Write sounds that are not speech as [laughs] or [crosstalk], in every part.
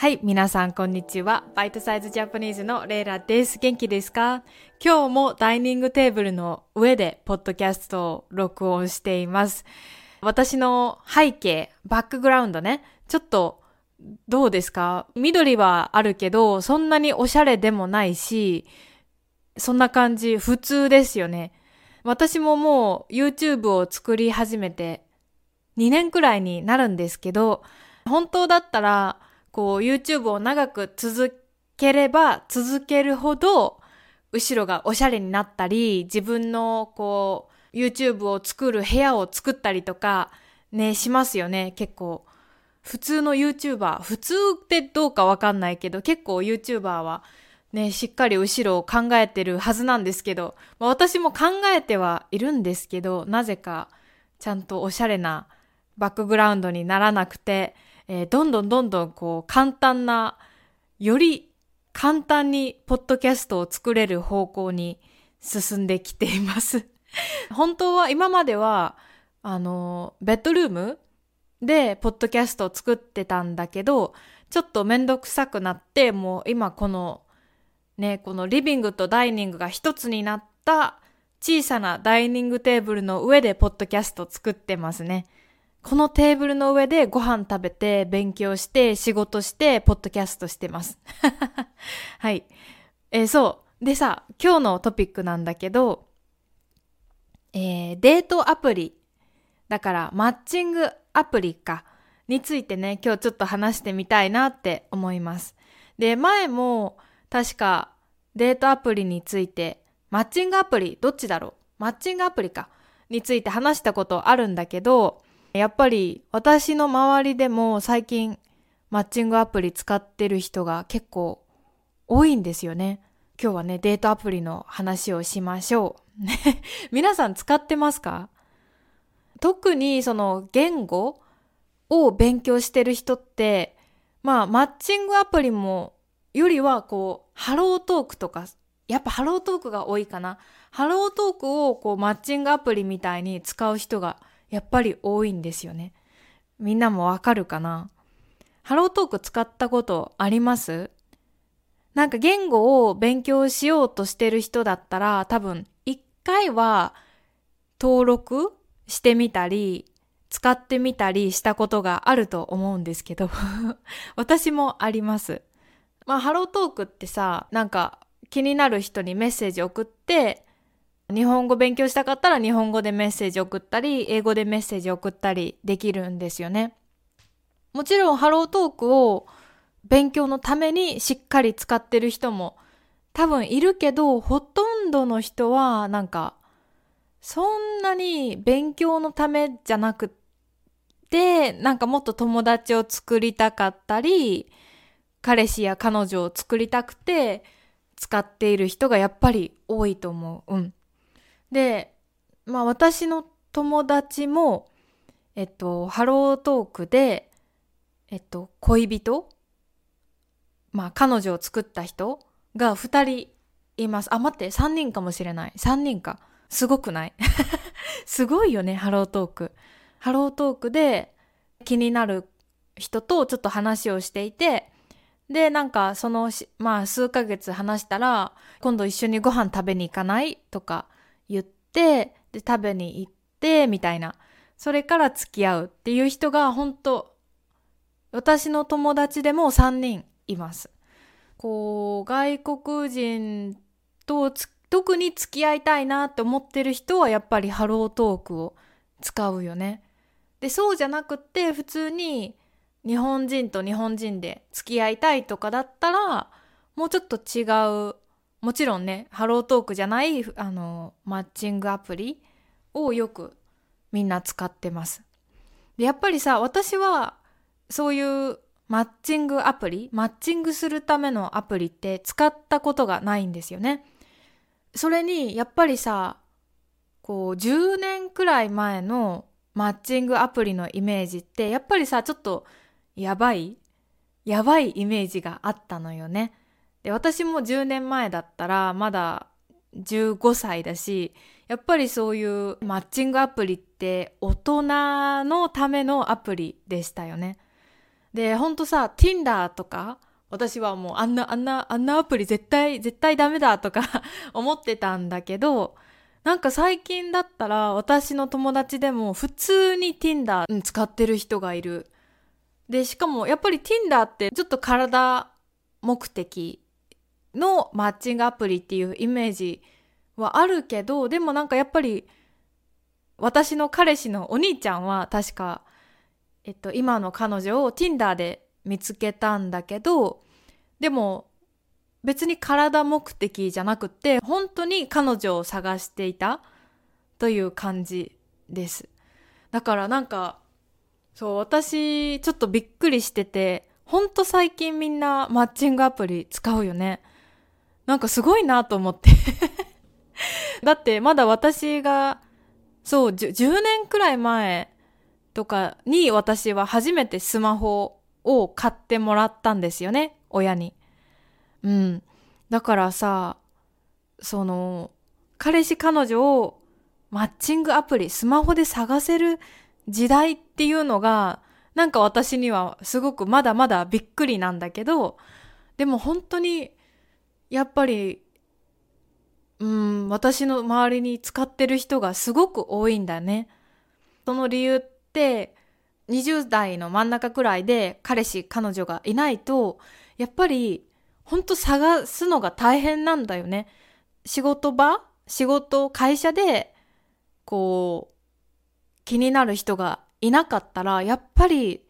はい、皆さんこんにちは。バイトサイズジャパニーズのレイラです。元気ですか？今日もダイニングテーブルの上でポッドキャストを録音しています。私の背景、バックグラウンドね、ちょっとどうですか？緑はあるけど、そんなにおしゃれでもないし、そんな感じ、普通ですよね。私ももう YouTube を作り始めて2年くらいになるんですけど、本当だったら、こう YouTube を長く続ければ続けるほど、後ろがおしゃれになったり、自分のこう YouTube を作る部屋を作ったりとか、ね、しますよね、結構。普通の YouTuber、普通ってどうかわかんないけど、結構 YouTuber はね、しっかり後ろを考えてるはずなんですけど、まあ、私も考えてはいるんですけど、なぜかちゃんとおしゃれなバックグラウンドにならなくて、えー、どんどんどんどんこう簡単な、より簡単にポッドキャストを作れる方向に進んできています [laughs] 本当は今までは、あの、ベッドルームでポッドキャストを作ってたんだけど、ちょっとめんどくさくなって、もう今このね、このリビングとダイニングが一つになった小さなダイニングテーブルの上でポッドキャスト作ってますね。このテーブルの上でご飯食べて、勉強して、仕事して、ポッドキャストしてます。[laughs] はい。えー、そう。でさ、今日のトピックなんだけど、えー、デートアプリ。だから、マッチングアプリか。についてね、今日ちょっと話してみたいなって思います。で、前も、確か、デートアプリについて、マッチングアプリ、どっちだろう？マッチングアプリか。について話したことあるんだけど、やっぱり私の周りでも最近マッチングアプリ使ってる人が結構多いんですよね。今日はね、デートアプリの話をしましょう。[laughs] 皆さん使ってますか？特にその言語を勉強してる人って、まあマッチングアプリもよりはこう、ハロートークとか、やっぱハロートークが多いかな。ハロートークをこうマッチングアプリみたいに使う人がやっぱり多いんですよね。みんなもわかるかな？ハロートーク使ったことあります？なんか言語を勉強しようとしてる人だったら多分一回は登録してみたり使ってみたりしたことがあると思うんですけど [laughs] 私もあります。まあハロートークってさなんか気になる人にメッセージ送って日本語勉強したかったら日本語でメッセージ送ったり、英語でメッセージ送ったりできるんですよね。もちろんハロートークを勉強のためにしっかり使ってる人も多分いるけど、ほとんどの人はなんかそんなに勉強のためじゃなくて、なんかもっと友達を作りたかったり、彼氏や彼女を作りたくて使っている人がやっぱり多いと思う。うん。で、まあ私の友達も、えっと、ハロートークで、えっと、恋人まあ彼女を作った人が二人います。あ、待って、三人かもしれない。三人か。すごくない？[laughs] すごいよね、 HelloTalk。HelloTalk で気になる人とちょっと話をしていて、で、なんかその、まあ数ヶ月話したら、今度一緒にご飯食べに行かない？とかって、で、食べに行って、みたいな。それから付き合うっていう人が本当私の友達でも3人います。こう、外国人と特に付き合いたいなって思ってる人はやっぱりハロートークを使うよね。で、そうじゃなくって普通に日本人と日本人で付き合いたいとかだったらもうちょっと違うもちろんね、ハロートークじゃない、あの、マッチングアプリをよくみんな使ってます。で、やっぱりさ、私はそういうマッチングアプリ、マッチングするためのアプリって使ったことがないんですよね。それに、やっぱりさ、こう、10年くらい前のマッチングアプリのイメージって、やっぱりさ、ちょっとやばいやばいイメージがあったのよね。で、私も10年前だったらまだ15歳だし、やっぱりそういうマッチングアプリって大人のためのアプリでしたよね。で、ほんとさ、Tinder とか、私はもうあんな、あんな、あんなアプリ絶対、絶対ダメだとか [laughs] 思ってたんだけど、なんか最近だったら私の友達でも普通に Tinder 使ってる人がいる。で、しかもやっぱり Tinder ってちょっと体目的のマッチングアプリっていうイメージはあるけど、でもなんかやっぱり私の彼氏のお兄ちゃんは確か、えっと、今の彼女を Tinder で見つけたんだけど、でも別に体目的じゃなくて、本当に彼女を探していたという感じです。だからなんか、そう、私、ちょっとびっくりしてて、ほんと最近みんなマッチングアプリ使うよね。なんかすごいなと思って [laughs] だってまだ私が、そう、10年くらい前とかに私は初めてスマホを買ってもらったんですよね、親に。うん。だからさ、その、彼氏彼女をマッチングアプリ、スマホで探せる時代っていうのが、なんか私にはすごくまだまだびっくりなんだけど、でも本当に、やっぱり、うん、私の周りに使ってる人がすごく多いんだね。その理由って、20代の真ん中くらいで彼氏彼女がいないと、やっぱりほんと探すのが大変なんだよね。仕事場仕事、会社で、こう、気になる人がいなかったら、やっぱり、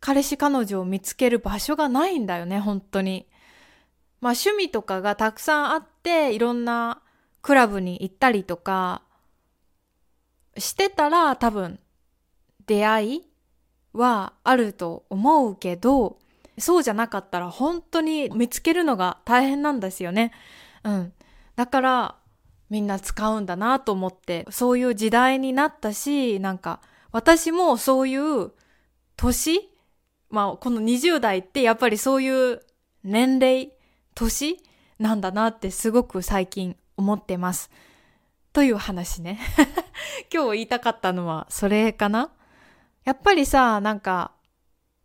彼氏彼女を見つける場所がないんだよね、本当に。まあ趣味とかがたくさんあって、いろんなクラブに行ったりとか、してたら多分、出会いはあると思うけど、そうじゃなかったら本当に見つけるのが大変なんですよね。うん。だからみんな使うんだなと思って、そういう時代になったし、なんか私もそういう年まあこの20代ってやっぱりそういう年齢、年なんだなってすごく最近思ってます。という話ね。[laughs] 今日言いたかったのはそれかなやっぱりさ、なんか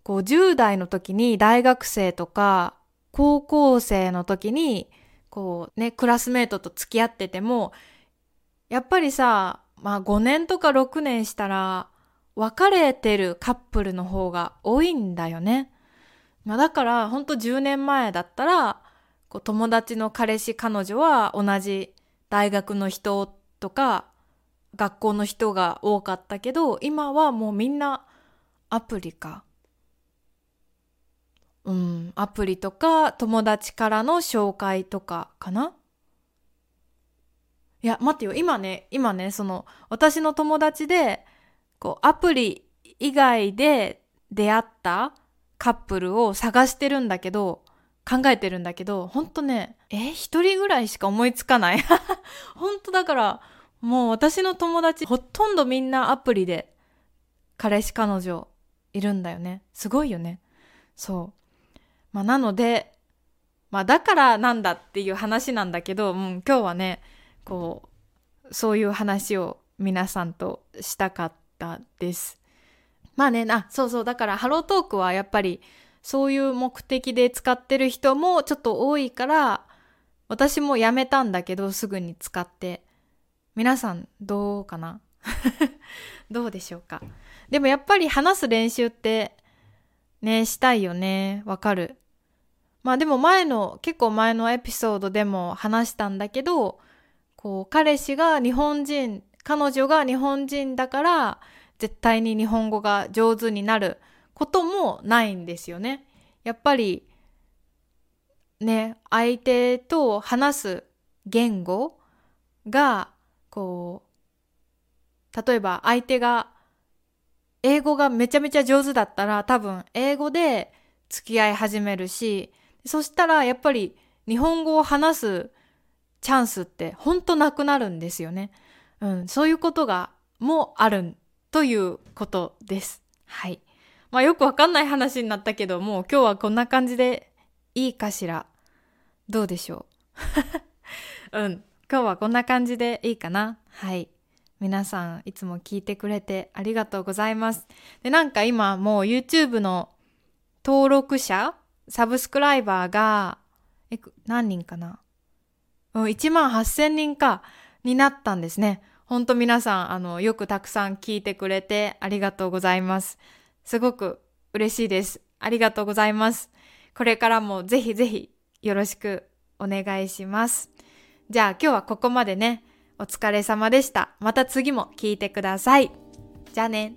こう10代の時に大学生とか高校生の時にこうね、クラスメートと付き合ってても、やっぱりさ、まあ5年とか6年したら別れてるカップルの方が多いんだよね。まあだからほんと10年前だったら、こう友達の彼氏彼女は同じ大学の人とか学校の人が多かったけど、今はもうみんなアプリか。うん、アプリとか友達からの紹介とかかないや、待ってよ。今ね、今ね、その、私の友達で、こう、アプリ以外で出会ったカップルを探してるんだけど、考えてるんだけど、ほんとね、え、一人ぐらいしか思いつかない。ほんとだから、もう私の友達、ほとんどみんなアプリで、彼氏彼女いるんだよね。すごいよね。そう。まあ、なので、まあ、だからなんだっていう話なんだけど、うん、今日はね、こう、そういう話を皆さんとしたかったです。まあね、あ、そうそう、だからハロートークはやっぱりそういう目的で使ってる人もちょっと多いから、私もやめたんだけど、すぐに使って。皆さんどうかな？[laughs] どうでしょうか？でもやっぱり話す練習ってね、したいよね。わかる。まあでも前の、結構前のエピソードでも話したんだけど、こう、彼氏が日本人、彼女が日本人だから、絶対に日本語が上手になることもないんですよね。やっぱり、ね、相手と話す言語が、こう、例えば相手が英語がめちゃめちゃ上手だったら多分英語で付き合い始めるし、そしたらやっぱり日本語を話すチャンスってほんとなくなるんですよね。うん、そういうことがもあるということです。はい。まあよくわかんない話になったけど、もう今日はこんな感じでいいかしら。どうでしょう？[laughs] うん。今日はこんな感じでいいかな？はい。皆さんいつも聞いてくれてありがとうございます。で、なんか今もう YouTube の登録者、サブスクライバーが、え、何人かな？うん、1万8000人か、になったんですね。ほんと皆さん、あの、よくたくさん聞いてくれてありがとうございます。すごく嬉しいです。ありがとうございます。これからもぜひぜひよろしくお願いします。じゃあ今日はここまでね。お疲れ様でした。また次も聞いてください。じゃあね。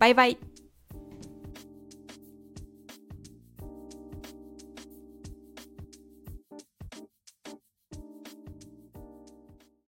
バイバイ。